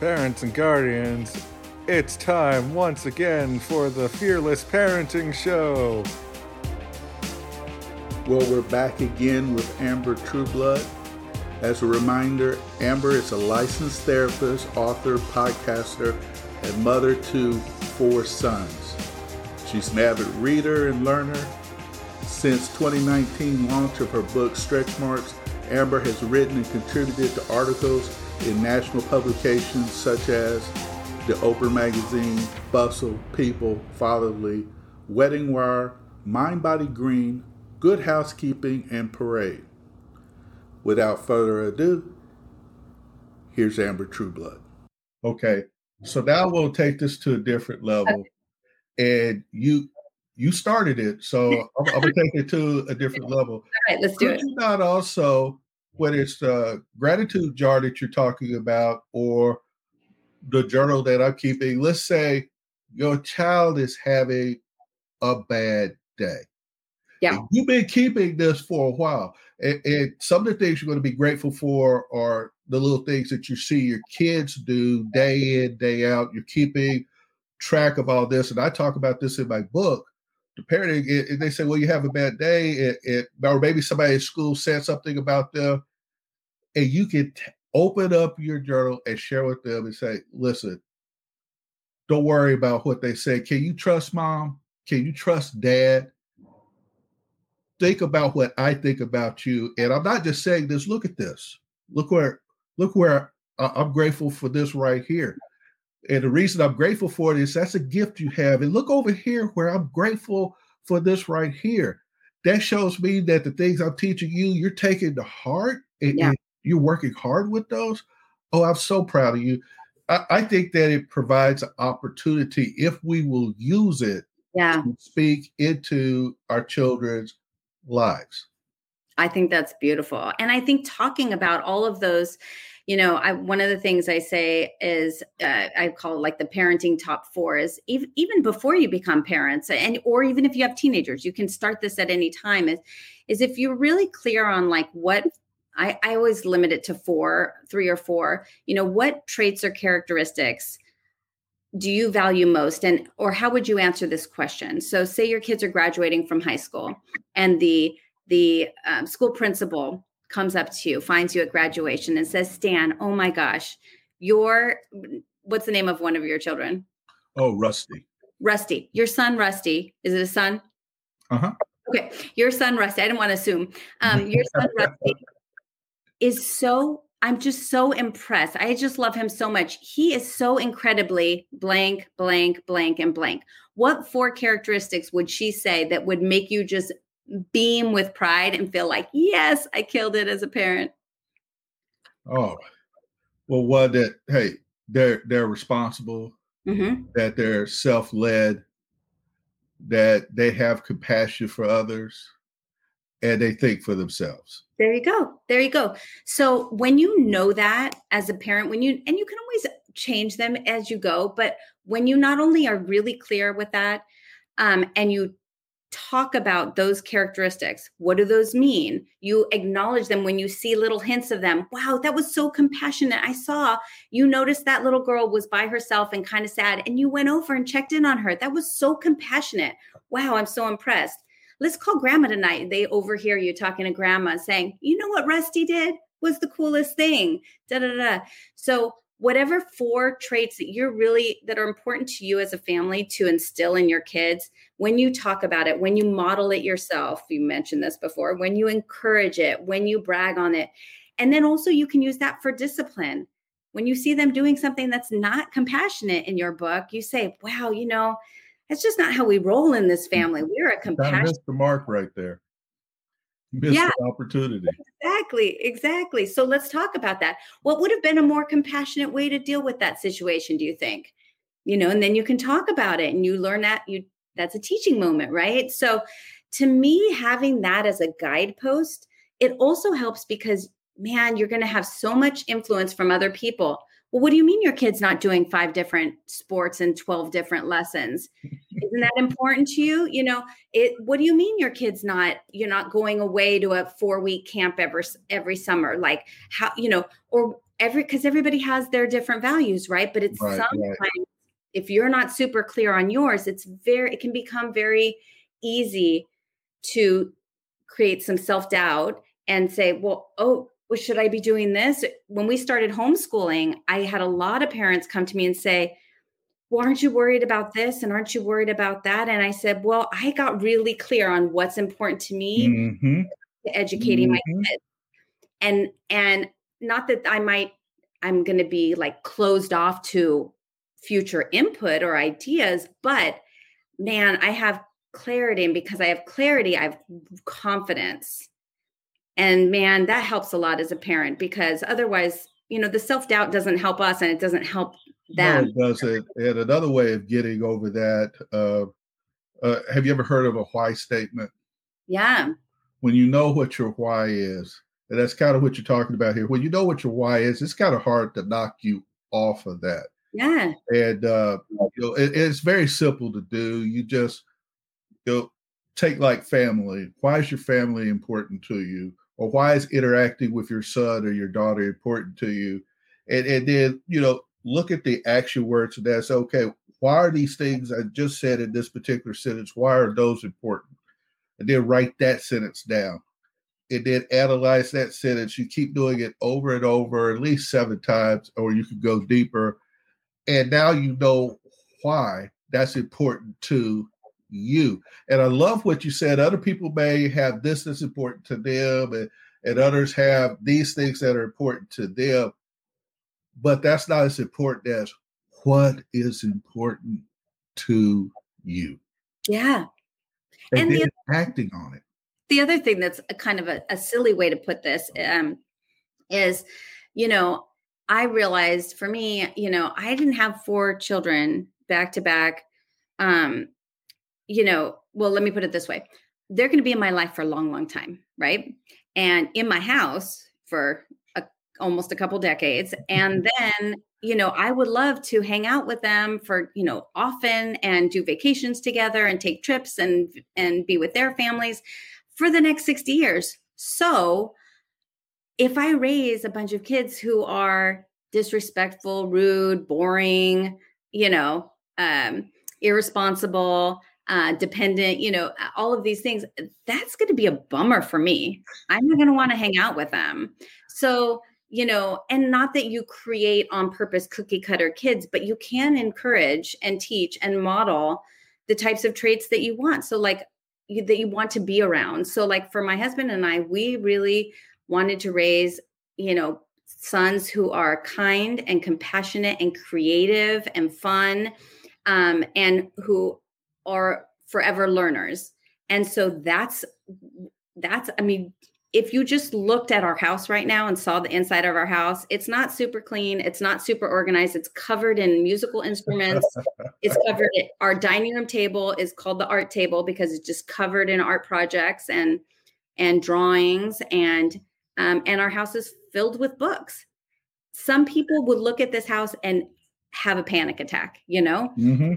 Parents and guardians, it's time once again for the Fearless Parenting Show. Well, we're back again with Amber Trueblood. As a reminder, Amber is a licensed therapist, author, podcaster, and mother to four sons. She's an avid reader and learner. Since 2019 launch of her book Stretch Marks, Amber has written and contributed to articles in national publications such as the Oprah Magazine, Bustle, People, Fatherly, Wedding Wire, Mind Body Green, Good Housekeeping, and Parade. Without further ado, here's Amber Trueblood. Okay, so now we'll take this to a different level, and you you started it, so I'm, I'm gonna take it to a different level. All right, let's do Could it. you not also, whether it's the gratitude jar that you're talking about or the journal that I'm keeping, let's say your child is having a bad day. Yeah. And You've been keeping this for a while. And, and some of the things you're going to be grateful for are the little things that you see your kids do day in, day out. You're keeping track of all this. And I talk about this in my book. The parent, it, it- they say, well, you have a bad day, it, it, or maybe somebody at school said something about them. And you can t- open up your journal and share with them and say, listen, don't worry about what they say. Can you trust mom? Can you trust dad? Think about what I think about you. And I'm not just saying this. Look at this. Look where, look where I- I'm grateful for this right here. And the reason I'm grateful for it is that's a gift you have. And look over here where I'm grateful for this right here. That shows me that the things I'm teaching you, you're taking to heart and, Yeah. and you're working hard with those. Oh, I'm so proud of you. I, I think that it provides an opportunity if we will use it Yeah, to speak into our children's lives. I think that's beautiful. And I think talking about all of those, you know, I one of the things I say is uh, I call like the parenting top four is even even before you become parents, and or even if you have teenagers, you can start this at any time. Is is if you're really clear on like what I, I always limit it to four, three or four. You know, what traits or characteristics do you value most and or how would you answer this question so say your kids are graduating from high school and the the um, school principal comes up to you finds you at graduation and says stan oh my gosh your what's the name of one of your children? Oh, Rusty. rusty. Your son rusty. Is it a son? Uh-huh. okay. Your son rusty. I didn't want to assume. Um, your son rusty is so i'm just so impressed. I just love him so much. He is so incredibly blank blank blank and blank. What four characteristics would she say that would make you just beam with pride and feel like yes i killed it as a parent Oh, well, one that hey, they're they're responsible, hmm that they're self-led, that they have compassion for others, and they think for themselves. There you go. There you go. So when you know that as a parent, when you and you can always change them as you go, but when you not only are really clear with that, um, and you talk about those characteristics, what do those mean? You acknowledge them when you see little hints of them. Wow, that was so compassionate. I saw you noticed that little girl was by herself and kind of sad, and you went over and checked in on her. That was so compassionate. Wow, I'm so impressed let's call grandma tonight. They overhear you talking to grandma saying, you know what Rusty did was the coolest thing. Da da da. So whatever four traits that you're really that are important to you as a family to instill in your kids when you talk about it when you model it yourself you mentioned this before when you encourage it when you brag on it. And then also you can use that for discipline. When you see them doing something that's not compassionate in your book you say wow you know that's just not how we roll in this mm. family. We're a compassionate missed the mark right there. Missed Yeah. opportunity. Exactly, exactly. So let's talk about that. What would have been a more compassionate way to deal with that situation, do you think? You know, and then you can talk about it and you learn that you that's a teaching moment, right? So to me having that as a guidepost, it also helps because man, you're going to have so much influence from other people. Well, what do you mean your kid's not doing five different sports and 12 different lessons? Isn't that important to you? You know, it what do you mean your kid's not you're not going away to a 4 week camp every every summer? Like how, you know, or every because everybody has their different values, right? But it's right, sometimes right. if you're not super clear on yours, it's very it can become very easy to create some self-doubt and say, well, oh, well, should I be doing this? When we started homeschooling, I had a lot of parents come to me and say, well, aren't you worried about this? And aren't you worried about that? And I said, well, I got really clear on what's important to me mm-hmm. to educating mm-hmm. my kids. And and not that I might I'm going to be like closed off to future input or ideas, but man, I have clarity and because I have clarity, I have confidence. And man, that helps a lot as a parent because otherwise, you know, the self-doubt doesn't help us and it doesn't help them. No, it doesn't. And another way of getting over that, uh, uh, have you ever heard of a why statement? Yeah. When you know what your why is, and that's kind of what you're talking about here. When you know what your why is, it's kind of hard to knock you off of that. Yeah. And uh, you know, it, it's very simple to do. You just you know, take like family. Why is your family important to you? Or why is interacting with your son or your daughter important to you? And and then, you know, look at the actual words that. Say, okay, why are these things I just said in this particular sentence? Why are those important? And then write that sentence down and then analyze that sentence. You keep doing it over and over, at least seven times, or you can go deeper. And now you know why that's important to you. And I love what you said. Other people may have this that's important to them, and, and others have these things that are important to them. But that's not as important as what is important to you. Yeah. And, and the, acting on it the other thing that's a kind of a, a silly way to put this um, is, you know, I realized for me, you know, I didn't have four children back to back. Um, you know, well, let me put it this way: they're going to be in my life for a long, long time, right? And in my house for a, almost a couple decades, and then you know, I would love to hang out with them for, you know, often and do vacations together and take trips and and be with their families for the next 60 years. So if I raise a bunch of kids who are disrespectful, rude, boring, you know, um, irresponsible, uh, dependent, you know, all of these things, that's going to be a bummer for me. I'm not going to want to hang out with them. So, you know, and not that you create on purpose cookie cutter kids, but you can encourage and teach and model the types of traits that you want. So, like, you, that you want to be around. So like for my husband and I, we really wanted to raise, you know, sons who are kind and compassionate and creative and fun um, and who are forever learners. And so that's that's I mean if you just looked at our house right now and saw the inside of our house, it's not super clean. It's not super organized. It's covered in musical instruments. it's covered. In, our dining room table is called the art table because it's just covered in art projects and and drawings and um, and our house is filled with books. Some people would look at this house and have a panic attack. You know, mm-hmm.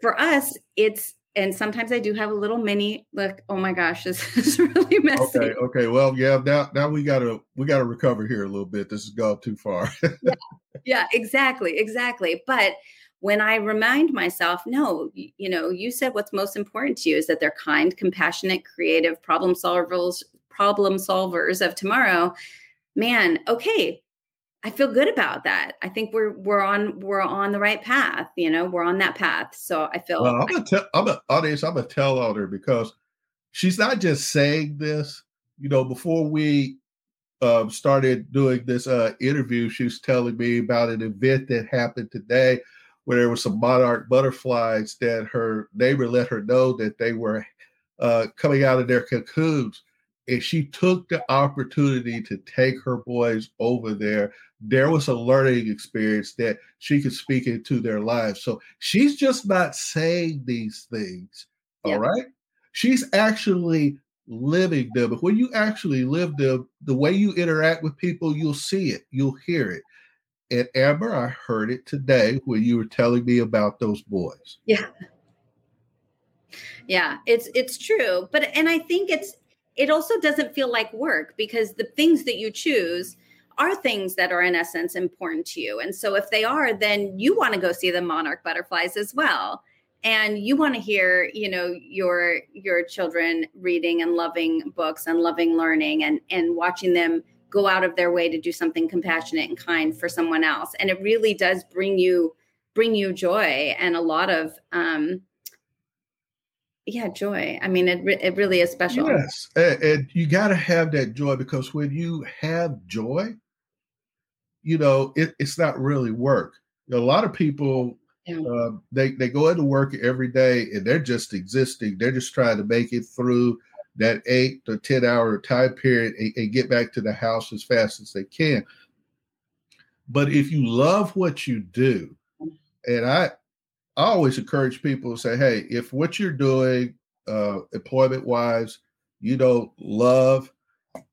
for us, it's and sometimes I do have a little mini look. Oh my gosh, this is really messy. Okay, okay. Well, yeah. Now, now we gotta we gotta recover here a little bit. This has gone too far. yeah, yeah, exactly, exactly. But when I remind myself, no, you, you know, you said what's most important to you is that they're kind, compassionate, creative, problem solvers, problem solvers of tomorrow. Man, okay, I feel good about that. I think we're we're on we're on the right path. You know, we're on that path. So I feel. Well, I'm gonna tell. I'm an audience. I'm gonna tell on her because she's not just saying this. You know, before we um, started doing this uh, interview, she was telling me about an event that happened today where there were some monarch butterflies that her neighbor let her know that they were uh, coming out of their cocoons and she took the opportunity to take her boys over there there was a learning experience that she could speak into their lives. So she's just not saying these things all right, she's actually living them. When you actually live them the way you interact with people you'll see it. You'll hear it. And amber i heard it today when you were telling me about those boys. Yeah. Yeah it's it's true. But and i think it's it also doesn't feel like work because the things that you choose are things that are in essence important to you. And so if they are, then you want to go see the monarch butterflies as well. And you want to hear, you know, your your children reading and loving books and loving learning and and watching them go out of their way to do something compassionate and kind for someone else. And it really does bring you bring you joy and a lot of um yeah joy. I mean it, it really is special. Yes and, and you got to have that joy because when you have joy you know it, it's not really work. A lot of people yeah. uh, they they go into work every day and they're just existing. They're just trying to make it through that eight to ten hour time period and, and get back to the house as fast as they can. But if you love what you do and i I always encourage people to say, hey, if what you're doing uh, employment wise, you don't love,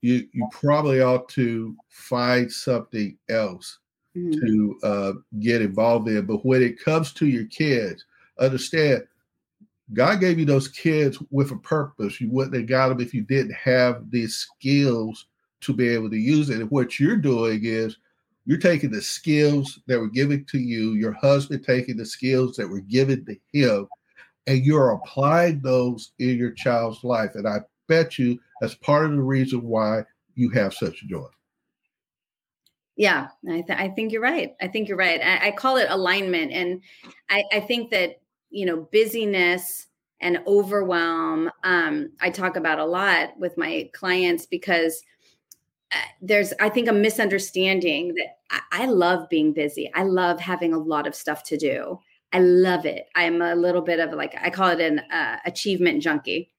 you you probably ought to find something else mm-hmm. to uh, get involved in. But when it comes to your kids, understand God gave you those kids with a purpose. You wouldn't have got them if you didn't have these skills to be able to use it. And what you're doing is you're taking the skills that were given to you, your husband taking the skills that were given to him, and you're applying those in your child's life. And I bet you that's part of the reason why you have such joy. Yeah, I, th- I think you're right. I think you're right. I, I call it alignment. And I, I, think that, you know, busyness and overwhelm, um, I talk about a lot with my clients because – there's i think a misunderstanding that I, I, love being busy. I love having a lot of stuff to do. I love it. I'm a little bit of like i call it an uh, achievement junkie.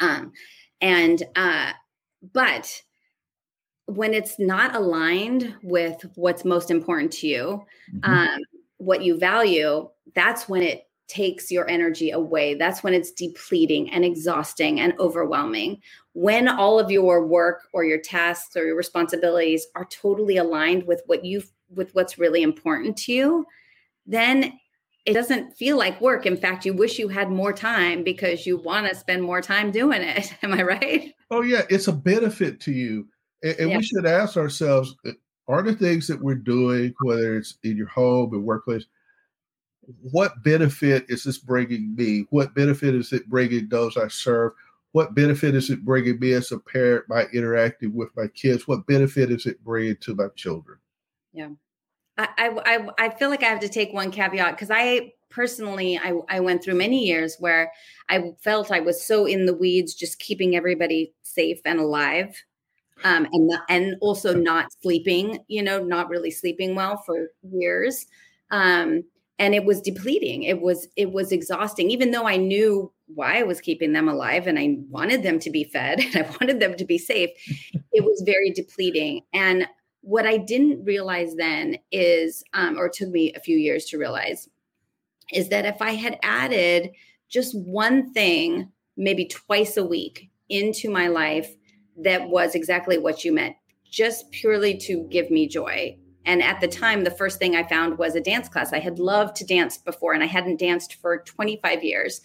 Um and uh but when it's not aligned with what's most important to you mm-hmm. um what you value that's when it takes your energy away. That's when it's depleting and exhausting and overwhelming. When all of your work or your tasks or your responsibilities are totally aligned with what you with what's really important to you, then it doesn't feel like work. In fact, you wish you had more time because you want to spend more time doing it. Am I right? Oh yeah, it's a benefit to you. And, and yeah. we should ask ourselves are the things that we're doing, whether it's in your home and workplace, what benefit is this bringing me? What benefit is it bringing those I serve? What benefit is it bringing me as a parent by interacting with my kids? What benefit is it bringing to my children? Yeah. I, I, I feel like I have to take one caveat because I personally I, I went through many years where I felt I was so in the weeds, just keeping everybody safe and alive, um, and and also not sleeping. You know, not really sleeping well for years. Um, and it was depleting. It was it was exhausting even though i knew why i was keeping them alive and i wanted them to be fed and i wanted them to be safe it was very depleting. And what i didn't realize then is um, or took me a few years to realize is that if i had added just one thing maybe twice a week into my life that was exactly what you meant just purely to give me joy and at the time, the first thing I found was a dance class. I had loved to dance before and I hadn't danced for 25 years.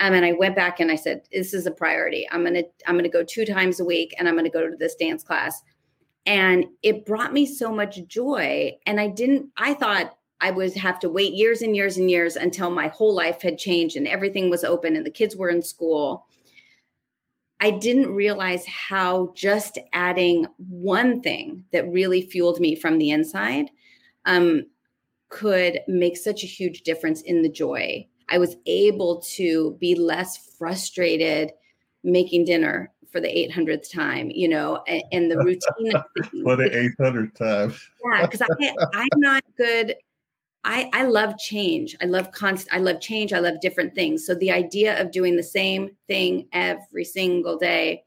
Um, and I went back and I said, this is a priority. I'm going to, I'm going to go two times a week and I'm going to go to this dance class. And it brought me so much joy. And I didn't, I thought I would have to wait years and years and years until my whole life had changed and everything was open and the kids were in school. I didn't realize how just adding one thing that really fueled me from the inside um, could make such a huge difference in the joy. I was able to be less frustrated making dinner for the 800th time, you know, and, and the routine. for the 800th time. yeah, because I I'm not good I, I love change. I love constant. I love change. I love different things. So the idea of doing the same thing every single day,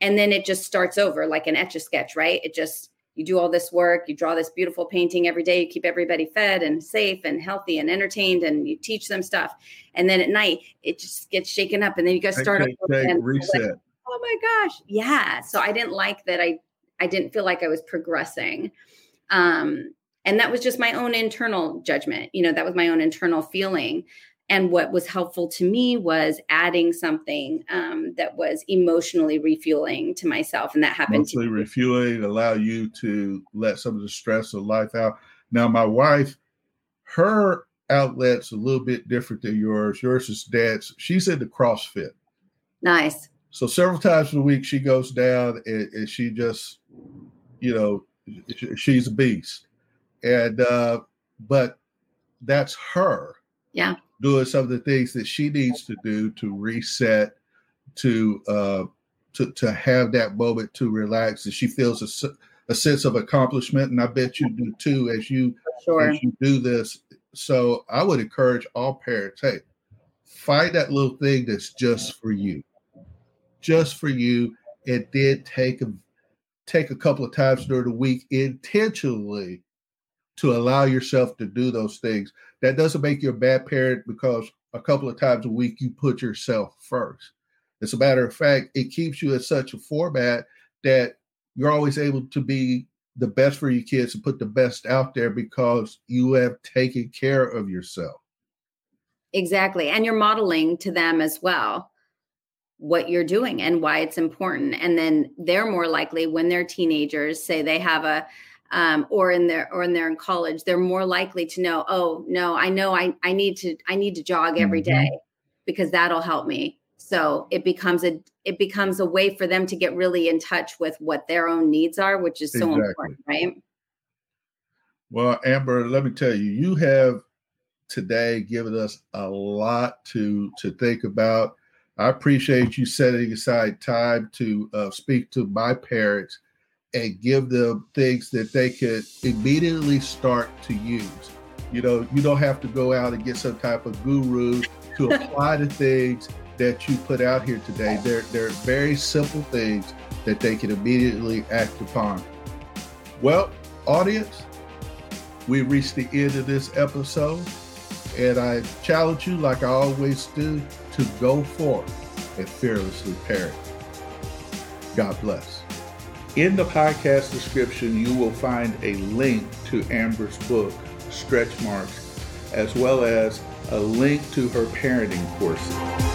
and then it just starts over like an etch a sketch, right? It just you do all this work, you draw this beautiful painting every day, you keep everybody fed and safe and healthy and entertained, and you teach them stuff. And then at night, it just gets shaken up, and then you guys start over and reset. Like, oh my gosh, yeah. So I didn't like that. I I didn't feel like I was progressing. Um, and that was just my own internal judgment you know that was my own internal feeling. And what was helpful to me was adding something um, that was emotionally refueling to myself and that happened Mostly refueling allow you to let some of the stress of life out. Now my wife her outlet's a little bit different than yours. Yours is dance she's into crossfit. Nice. So several times a week she goes down and, and she just you know she's a beast and uh but that's her yeah doing some of the things that she needs to do to reset, to uh, to to have that moment to relax, and she feels a, a sense of accomplishment. And I bet you do too as you sure. as you do this. So I would encourage all parents, hey, find that little thing that's just for you, just for you, and then take a take a couple of times during the week intentionally to allow yourself to do those things. That doesn't make you a bad parent because a couple of times a week you put yourself first. As a matter of fact, it keeps you in such a format that you're always able to be the best for your kids and put the best out there because you have taken care of yourself. Exactly. And you're modeling to them as well what you're doing and why it's important. And then they're more likely when they're teenagers, say they have a um, or in their or in they're in college, they're more likely to know, oh no, I know I, I need to I need to jog every mm-hmm. day because that'll help me. So it becomes a it becomes a way for them to get really in touch with what their own needs are, which is so exactly. important, right? Well, Amber, let me tell you, you have today given us a lot to to think about. I appreciate you setting aside time to uh, speak to my parents and give them things that they could immediately start to use. You know, you don't have to go out and get some type of guru to apply the things that you put out here today. They're, they're very simple things that they can immediately act upon. Well, audience, we reached the end of this episode, and I challenge you, like I always do, to go forth and fearlessly parent. God bless. In the podcast description, you will find a link to Amber's book, Stretch Marks, as well as a link to her parenting courses.